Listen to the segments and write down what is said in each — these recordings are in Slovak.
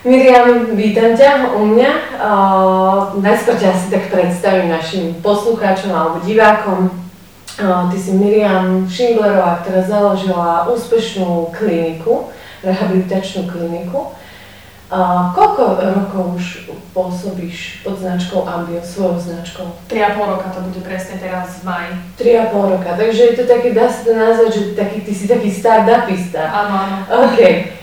Miriam, vítam ťa u mňa. Uh, najskôr ťa asi tak predstavím našim poslucháčom alebo divákom. Uh, ty si Miriam Šinglerová, ktorá založila úspešnú kliniku, rehabilitačnú kliniku. Uh, koľko rokov už pôsobíš pod značkou Ambio, svojou značkou? 3,5 roka to bude presne teraz v maji. 3,5 roka, takže je to taký, dá sa to nazvať, že taký, ty si taký startupista. Áno, áno. OK.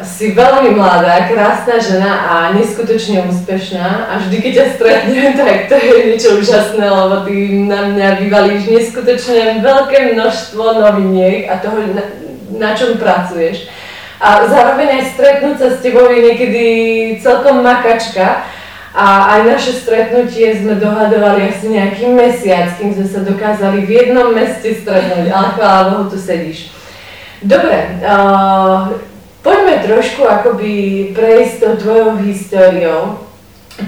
Si veľmi mladá, krásna žena a neskutočne úspešná a vždy, keď ťa stretnem, tak to je niečo úžasné, lebo ty na mňa vyvalíš neskutočne veľké množstvo noviniek a toho, na, na čom pracuješ. A zároveň aj stretnúť sa s tebou je niekedy celkom makačka. A aj naše stretnutie sme dohadovali asi nejaký mesiac, kým sme sa dokázali v jednom meste stretnúť, ale chvála Bohu, tu sedíš. Dobre, uh, Poďme trošku akoby prejsť tou tvojou históriou,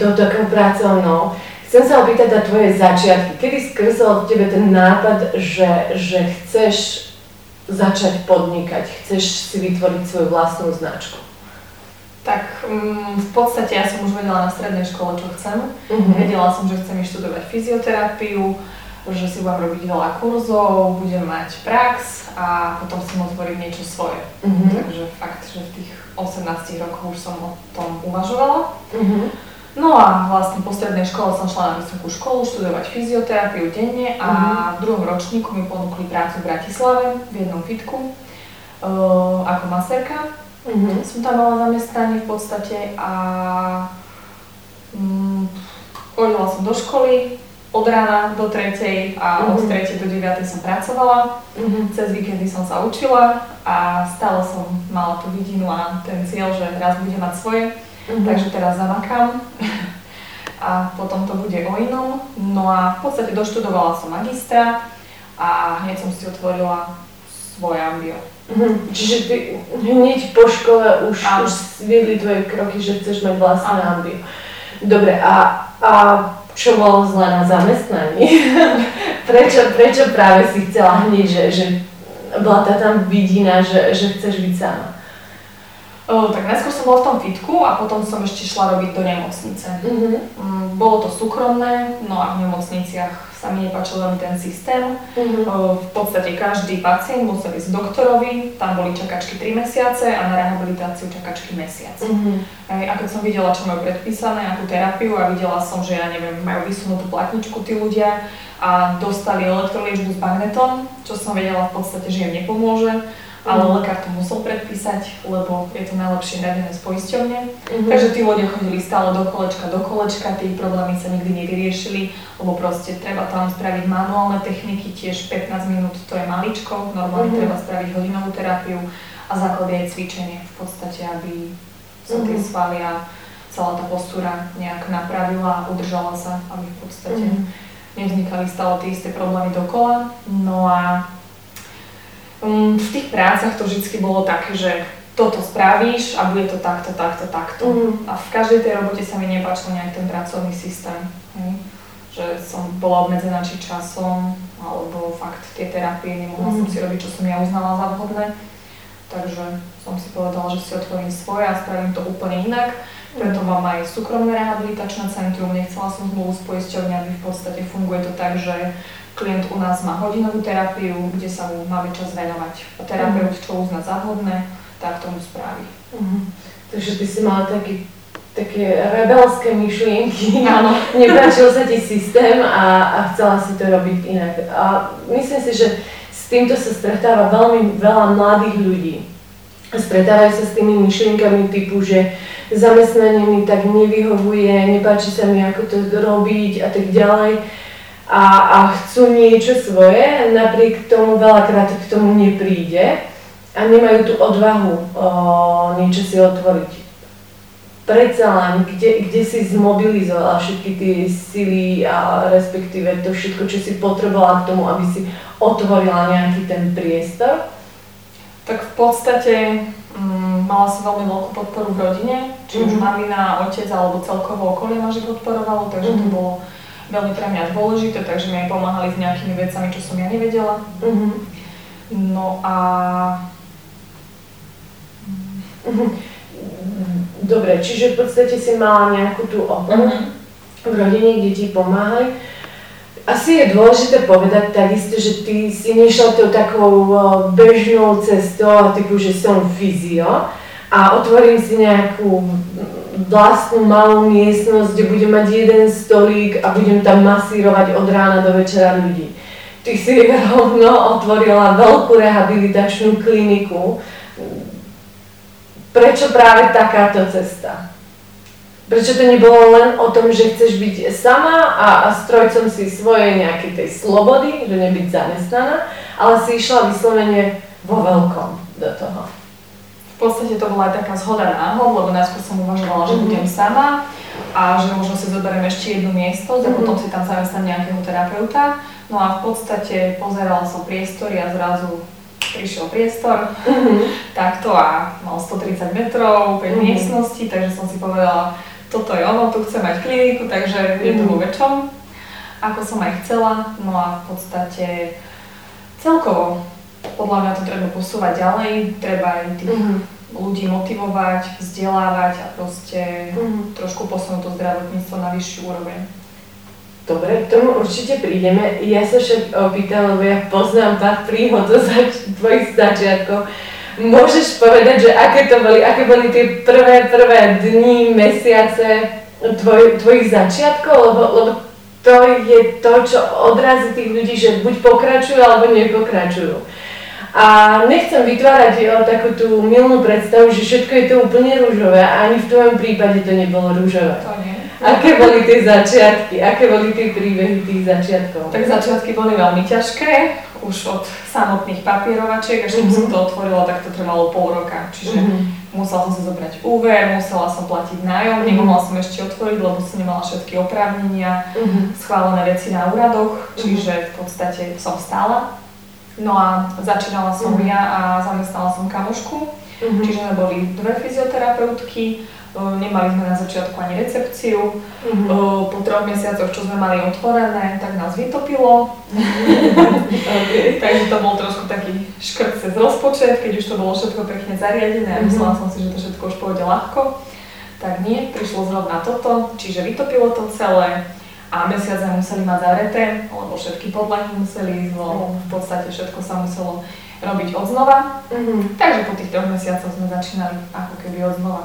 tou takou pracovnou. Chcem sa opýtať na tvoje začiatky. Kedy skrsol v tebe ten nápad, že, že chceš začať podnikať, chceš si vytvoriť svoju vlastnú značku? Tak um, v podstate ja som už vedela na strednej škole, čo chcem. Uh-huh. Vedela som, že chcem študovať fyzioterapiu, že si budem robiť veľa kurzov, budem mať prax a potom si môcť tvoriť niečo svoje. Mm-hmm. Takže fakt, že v tých 18 rokoch už som o tom uvažovala. Mm-hmm. No a vlastne po strednej škole som šla na vysokú školu študovať fyzioterapiu denne a mm-hmm. v druhom ročníku mi ponúkli prácu v Bratislave v jednom fitku uh, ako maserka. Mm-hmm. Som tam mala zamestnanie v podstate a um, chodila som do školy, od rána do tretej a od mhm. tretej do 9 som pracovala. Mm-hmm. Cez víkendy som sa učila a stále som mala tú vidinu a ten cieľ, že raz budem mať svoje. Mm-hmm. Takže teraz zamakám a potom to bude o inom. No a v podstate doštudovala som magistra a hneď som si otvorila svoje ambio. Mm-hmm. Čiže ty hneď po škole už, už viedli tvoje kroky, že chceš mať vlastné ambio. Dobre, a, a čo bolo zle na zamestnaní? prečo, prečo práve si chcela hneď, že, že bola tá tam vidina, že, že chceš byť sama? O, tak najskôr som bola v tom fitku a potom som ešte šla robiť do nemocnice. Mm-hmm. Mm, bolo to súkromné, no a v nemocniciach sa mi nepáčil veľmi ten systém. Uh-huh. V podstate každý pacient musel ísť doktorovi, tam boli čakačky 3 mesiace a na rehabilitáciu čakačky mesiac. Uh-huh. A keď som videla, čo majú predpísané, akú terapiu a videla som, že ja neviem, majú vysunutú platničku tí ľudia a dostali elektroliečbu s magnetom, čo som vedela v podstate, že im nepomôže, ale mm. lekár to musel predpísať, lebo je to najlepšie radené z poisťovne. Mm-hmm. Takže tí ľudia chodili stále do kolečka, do kolečka, tie problémy sa nikdy nevyriešili, lebo proste treba tam spraviť manuálne techniky, tiež 15 minút to je maličko, normálne mm-hmm. treba spraviť hodinovú terapiu a základ je cvičenie v podstate, aby sa mm-hmm. tie svaly a celá tá postúra nejak napravila a udržala sa, aby v podstate mm-hmm. nevznikali stále tie isté problémy dokola. No a Um, v tých prácach to vždy bolo také, že toto spravíš a bude to takto, takto, takto. Mm. A v každej tej robote sa mi nepáčil nejak ten pracovný systém. Hej? Že som bola obmedzená či časom, alebo fakt tie terapie, nemohla mm. som si robiť, čo som ja uznala za vhodné. Takže som si povedala, že si otvorím svoje a spravím to úplne inak. Preto mhm. mám aj súkromné rehabilitačné centrum, nechcela som zmluvu s poisťovňami, v podstate funguje to tak, že klient u nás má hodinovú terapiu, kde sa mu máme čas venovať. Terapeut, čo uzná za vhodné, tak tomu spraví. Uh-huh. Takže ty si mala taký, také rebelské myšlienky, áno. nepáčil sa ti systém a, a chcela si to robiť inak. A myslím si, že s týmto sa stretáva veľmi veľa mladých ľudí. Stretávajú sa s tými myšlienkami typu, že zamestnanie mi tak nevyhovuje, nepáči sa mi, ako to robiť a tak ďalej a, a chcú niečo svoje, napriek tomu veľakrát k tomu nepríde a nemajú tú odvahu o, niečo si otvoriť. Predsa len, kde, kde si zmobilizovala všetky tie sily a respektíve to všetko, čo si potrebovala k tomu, aby si otvorila nejaký ten priestor? Tak v podstate mm, mala som veľmi veľkú podporu v rodine, či už mm-hmm. mamina, otec alebo celkovo okolie ma že podporovalo, takže mm-hmm. to mhm. bolo veľmi pre mňa dôležité, takže mi aj pomáhali s nejakými vecami, čo som ja nevedela. Mm-hmm. No a... Mm-hmm. dobre, čiže v podstate si mala nejakú tú oporu mm-hmm. v rodine, kde ti pomáhali. Asi je dôležité povedať takisto, že ty si nešla tou takou bežnou cestou, typu, že som fyzio a otvorím si nejakú vlastnú malú miestnosť, kde budem mať jeden stolík a budem tam masírovať od rána do večera ľudí. Ty si rovno otvorila veľkú rehabilitačnú kliniku. Prečo práve takáto cesta? Prečo to nebolo len o tom, že chceš byť sama a, a strojcom si svojej nejakej tej slobody, že nebyť zamestnaná, ale si išla vyslovene vo veľkom do toho. V podstate to bola aj taká zhoda náhod, lebo najskôr som uvažovala, že mm-hmm. budem sama a že možno si zoberiem ešte jednu miesto, mm-hmm. a potom si tam zamestnám nejakého terapeuta. No a v podstate pozerala som priestory a zrazu prišiel priestor, mm-hmm. takto a mal 130 metrov, 5 mm-hmm. miestností, takže som si povedala, toto je ono, tu chcem mať kliniku, takže je to vo väčšom, ako som aj chcela. No a v podstate celkovo podľa mňa to treba posúvať ďalej, treba aj tých mm-hmm. ľudí motivovať, vzdelávať a proste mm-hmm. trošku posunúť to zdravotníctvo na vyššiu úroveň. Dobre, k tomu určite prídeme. Ja sa však opýtam, lebo ja poznám pár príhod zo zač- tvojich začiatkov Môžeš povedať, že aké to boli, aké boli tie prvé, prvé dni, mesiace tvoj, tvojich začiatkov, lebo, lebo to je to, čo odrazí tých ľudí, že buď pokračujú, alebo nepokračujú. A nechcem vytvárať jo, takú tú milnú predstavu, že všetko je to úplne rúžové a ani v tvojom prípade to nebolo rúžové. To nie. Aké boli tie začiatky? Aké boli tie príbehy tých začiatkov? Tak začiatky boli veľmi ťažké už od samotných papierovačiek, až mm-hmm. som to otvorila, tak to trvalo pol roka. Čiže mm-hmm. musela som si zobrať úver, musela som platiť nájom, mm-hmm. nemohla som ešte otvoriť, lebo som nemala všetky oprávnenia, mm-hmm. schválené veci na úradoch, mhm. čiže v podstate som stála. No a začínala som mm-hmm. ja a zamestnala som kamošku, mm-hmm. čiže sme boli dve fyzioterapeutky, Nemali sme na začiatku ani recepciu. Mm-hmm. Po troch mesiacoch, čo sme mali otvorené, tak nás vytopilo. okay. Takže to bol trošku taký škrt cez rozpočet, keď už to bolo všetko pekne zariadené a mm-hmm. myslela som si, že to všetko už pôjde ľahko. Tak nie, prišlo zrovna toto, čiže vytopilo to celé a mesiac sme museli mať zavreté, lebo všetky podlahy museli ísť, lebo v podstate všetko sa muselo robiť od znova. Mm-hmm. Takže po tých troch mesiacoch sme začínali ako keby od znova.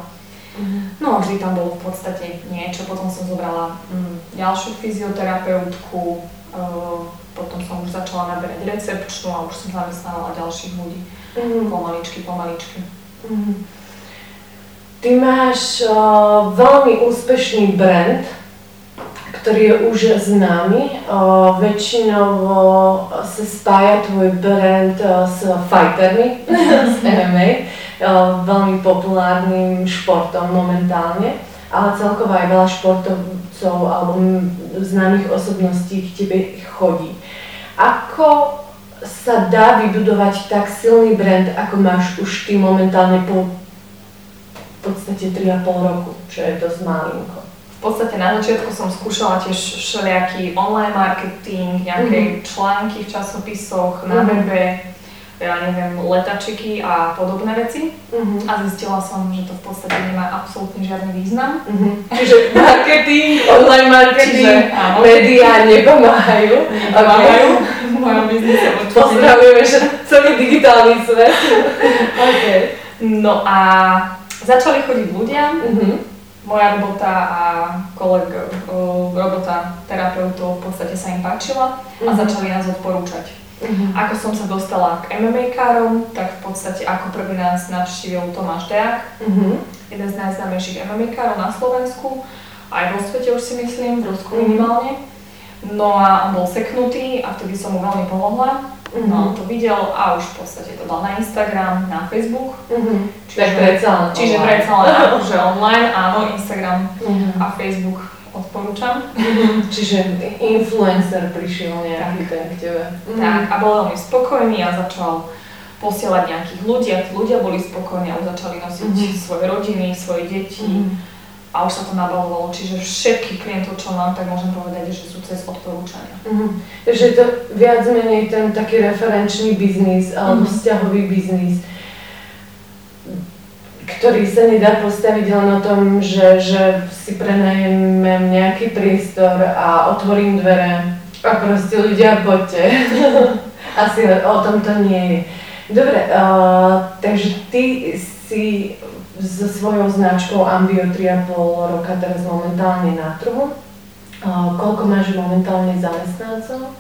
Mm-hmm. No a vždy tam bolo v podstate niečo, potom som zobrala mm, ďalšiu fyzioterapeutku, uh, potom som už začala naberať recepčnú a už som zamestnávala ďalších ľudí. Mm-hmm. Pomaličky, pomaličky. Mm-hmm. Ty máš uh, veľmi úspešný brand, ktorý je už známy. Uh, väčšinou sa spája tvoj brand uh, s fightermi, s MMA. Eh, veľmi populárnym športom momentálne, ale celkovo aj veľa športovcov alebo známych osobností k tebe chodí. Ako sa dá vybudovať tak silný brand, ako máš už ty momentálne po v podstate 3,5 roku, čo je dosť malinko? Podstate na začiatku som skúšala tiež všelijaký online marketing, nejaké mm-hmm. články v časopisoch, na mm-hmm. webe, ja neviem, letačiky a podobné veci. Uh-huh. A zistila som, že to v podstate nemá absolútne žiadny význam. Uh-huh. Čiže marketing, online marketing, Čiže, médiá nepomáhajú. Nepomáhajú. V mojom biznise Pozdravujeme celý digitálny svet. okay. No a začali chodiť ľudia. Uh-huh. Moja robota a koleg, robota terapeutov v podstate sa im páčila a začali nás odporúčať. Uh-huh. Ako som sa dostala k MMA károm, tak v podstate ako prvý nás navštívil Tomáš Deák, uh-huh. jeden z najznámejších MMA károv na Slovensku, aj vo svete už si myslím, v Rusku minimálne. No a bol seknutý a vtedy som mu veľmi pomohla. Uh-huh. No on to videl a už v podstate to dal na Instagram, na Facebook. Uh-huh. Čiže, predsa čiže predsa len akože online, áno, Instagram uh-huh. a Facebook odporúčam. Čiže influencer prišiel nejaký ten k tebe. Tak, a bol veľmi spokojný a začal posielať nejakých ľudí a tí ľudia boli spokojní a už začali nosiť mm-hmm. svoje rodiny, svoje deti mm-hmm. A už sa to nabalovalo. Čiže všetkých klientov, čo mám, tak môžem povedať, že sú cez odporúčania. Takže je to viac menej ten taký referenčný biznis alebo mm-hmm. vzťahový biznis ktorý sa nedá postaviť len o tom, že, že si prenajmem nejaký priestor a otvorím dvere a proste ľudia poďte. Asi o tom to nie je. Dobre, uh, takže ty si so svojou značkou Ambio 3,5 roka teraz momentálne na trhu. Koľko máš momentálne zamestnancov?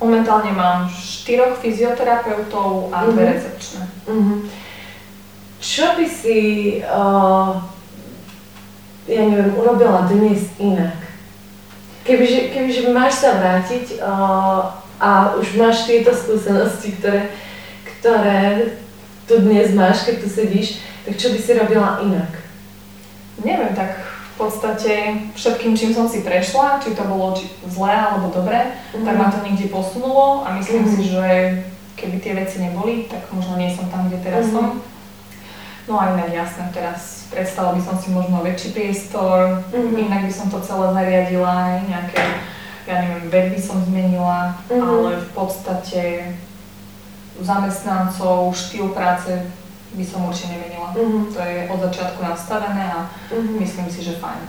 Momentálne mám štyroch fyzioterapeutov a dve uh-huh. recepčné. Uh-huh. Čo by si, uh, ja neviem, urobila dnes inak? Kebyže, kebyže máš sa vrátiť uh, a už máš tieto skúsenosti, ktoré, ktoré tu dnes máš, keď tu sedíš, tak čo by si robila inak? Neviem, tak v podstate všetkým, čím som si prešla, či to bolo či zlé alebo dobré, mm-hmm. tak ma to niekde posunulo a myslím mm-hmm. si, že keby tie veci neboli, tak možno nie som tam, kde teraz mm-hmm. som. No a inak jasné, teraz predstavila by som si možno väčší priestor, mm-hmm. inak by som to celé zariadila, aj nejaké, ja neviem, web by som zmenila, mm-hmm. ale v podstate zamestnancov, štýl práce by som určite nemenila. Mm-hmm. To je od začiatku nastavené a mm-hmm. myslím si, že fajn.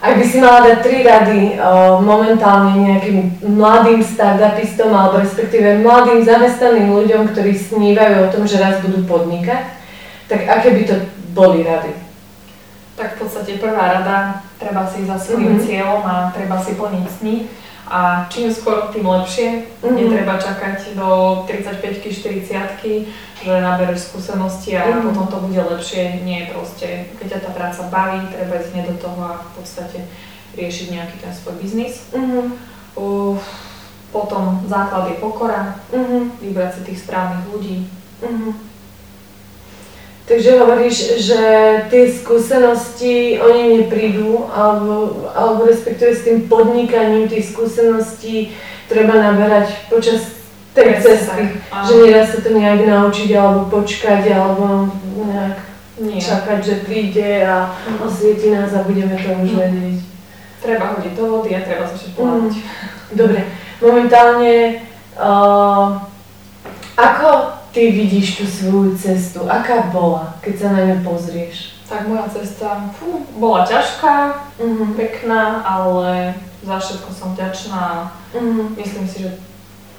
Ak by si mala dať tri rady o, momentálne nejakým mladým startupistom alebo respektíve mladým zamestnaným ľuďom, ktorí snívajú o tom, že raz budú podnikať, tak aké by to boli rady? Tak v podstate prvá rada, treba si za svojím mm-hmm. cieľom a treba si plniť sny a čím skôr, tým lepšie. Mm-hmm. Netreba čakať do 35 40 že nabereš skúsenosti a mm-hmm. potom to bude lepšie. Nie proste, keď ťa tá práca baví, treba ísť hneď do toho a v podstate riešiť nejaký ten svoj biznis. Mm-hmm. Uh, potom základ je pokora, mm-hmm. vybrať si tých správnych ľudí. Mm-hmm Takže hovoríš, že tie skúsenosti, oni neprídu, alebo, alebo respektíve s tým podnikaním tých skúseností treba naberať počas tej Presne, cesty. Tak. Že nedá sa to nejak naučiť, alebo počkať, alebo nejak Nie. čakať, že príde a mm. osvieti nás a budeme to už mm. vedieť. Treba hodiť do vody a treba začať plávať. Mm. Dobre, momentálne uh, ako ty vidíš tú svoju cestu? Aká bola, keď sa na ňu pozrieš? Tak moja cesta fú, bola ťažká, uh-huh. pekná, ale za všetko som vďačná. Uh-huh. Myslím si, že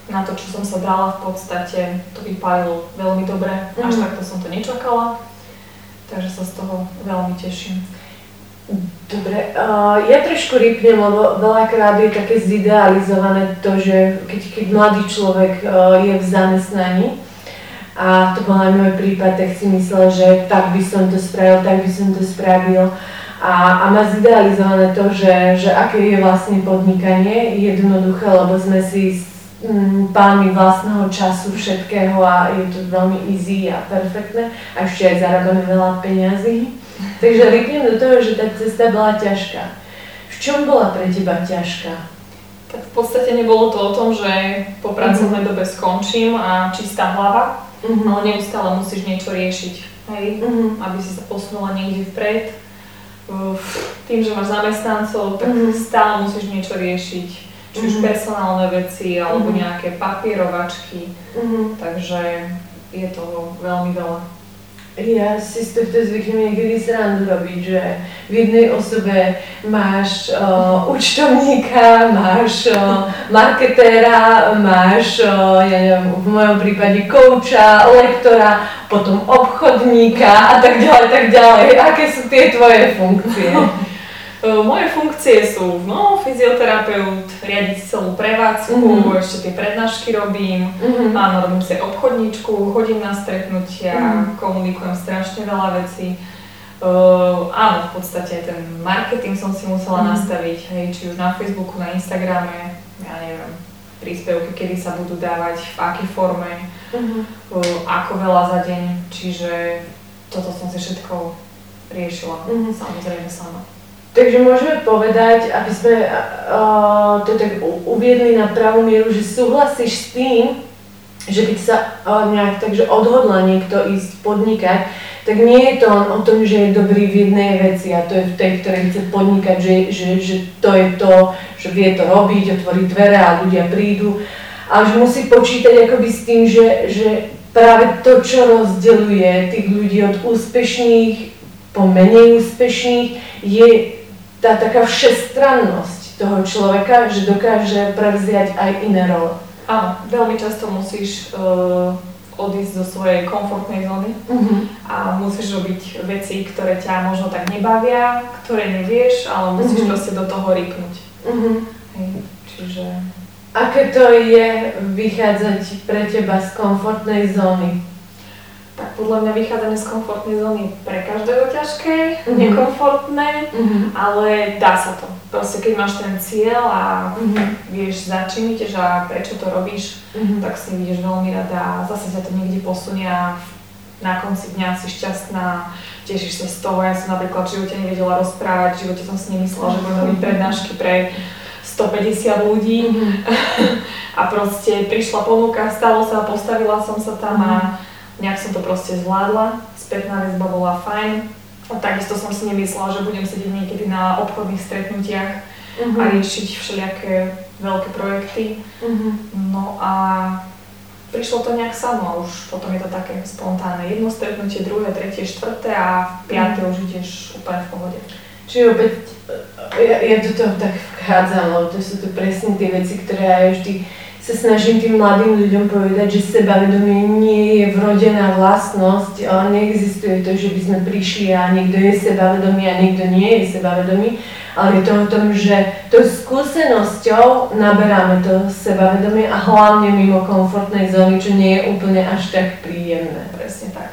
na to, čo som sa dala v podstate, to vypálilo veľmi dobre. Uh-huh. Až takto som to nečakala. Takže sa z toho veľmi teším. Dobre, uh, ja trošku rýpnem, lebo veľakrát je také zidealizované to, že keď, keď mladý človek uh, je v zamestnaní, a to bol aj môj prípad, tak si myslel, že tak by som to spravil, tak by som to spravil. A, a má zidealizované to, že, že aké je vlastne podnikanie, jednoduché, lebo sme si mm, pánmi vlastného času všetkého a je to veľmi easy a perfektné a ešte aj zarábame veľa peňazí. Takže rýpnem do toho, že tá cesta bola ťažká. V čom bola pre teba ťažká? Tak v podstate nebolo to o tom, že po pracovnej dobe skončím a čistá hlava, uh-huh. ale neustále musíš niečo riešiť, hej, uh-huh. aby si sa posunula niekde vpred. Tým, že máš zamestnancov, tak uh-huh. stále musíš niečo riešiť, či už uh-huh. personálne veci, alebo uh-huh. nejaké papierovačky, uh-huh. takže je toho veľmi veľa. Ja si z tohto zvyknem niekedy srandu robiť, že v jednej osobe máš uh, účtovníka, máš uh, marketéra, máš, uh, ja neviem, v mojom prípade kouča, lektora, potom obchodníka a tak ďalej, tak ďalej. Aké sú tie tvoje funkcie? Moje funkcie sú no, fyzioterapeut, riadiť celú prevádzku, mm-hmm. ešte tie prednášky robím, mm-hmm. áno, robím si obchodníčku, chodím na stretnutia, mm-hmm. komunikujem strašne veľa vecí. Uh, áno, v podstate ten marketing som si musela mm-hmm. nastaviť, hej, či už na Facebooku, na Instagrame, ja neviem, príspevky, kedy sa budú dávať, v akej forme, mm-hmm. uh, ako veľa za deň, čiže toto som si všetko riešila, mm-hmm. samozrejme sama. Takže môžeme povedať, aby sme uh, to tak uviedli na pravú mieru, že súhlasíš s tým, že keď sa uh, nejak takže odhodla niekto ísť podnikať, tak nie je to len o tom, že je dobrý v jednej veci a to je v tej, ktorej chce podnikať, že, že, že to je to, že vie to robiť, otvorí dvere a ľudia prídu, ale že musí počítať akoby s tým, že, že práve to, čo rozdeľuje tých ľudí od úspešných po menej úspešných, je tá taká všestrannosť toho človeka, že dokáže prevziať aj iné role. Áno, veľmi často musíš uh, odísť zo svojej komfortnej zóny uh-huh. a musíš robiť veci, ktoré ťa možno tak nebavia, ktoré nevieš, ale musíš uh-huh. proste do toho rýpnuť. Uh-huh. Hej, čiže... Aké to je vychádzať pre teba z komfortnej zóny? Tak podľa mňa vychádzanie z komfortnej zóny pre každého ťažké, mm-hmm. nekomfortné, mm-hmm. ale dá sa to. Proste keď máš ten cieľ a mm-hmm. vieš za čím ideš a prečo to robíš, mm-hmm. tak si ideš veľmi rada a zase sa to niekde posunie a na konci dňa si šťastná, tešíš sa z toho. Ja som napríklad v živote nevedela rozprávať, v živote som si nemyslela, že budem robiť prednášky pre 150 ľudí mm-hmm. a proste prišla ponuka, stalo sa, postavila som sa tam mm-hmm. a nejak som to proste zvládla. Spätná väzba bola fajn. A takisto som si nemyslela, že budem sedieť niekedy na obchodných stretnutiach mm-hmm. a riešiť všelijaké veľké projekty. Mm-hmm. No a prišlo to nejak samo a už potom je to také spontánne. Jedno stretnutie, druhé, tretie, štvrté a piaté mm. už ideš úplne v pohode. Čiže opäť ja, ja do toho tak vchádzam, lebo to sú to presne tie veci, ktoré ja vždy sa snažím tým mladým ľuďom povedať, že sebavedomie nie je vrodená vlastnosť, neexistuje to, že by sme prišli a niekto je sebavedomý a niekto nie je sebavedomý, ale je to o tom, že tou skúsenosťou naberáme to sebavedomie a hlavne mimo komfortnej zóny, čo nie je úplne až tak príjemné. Presne tak.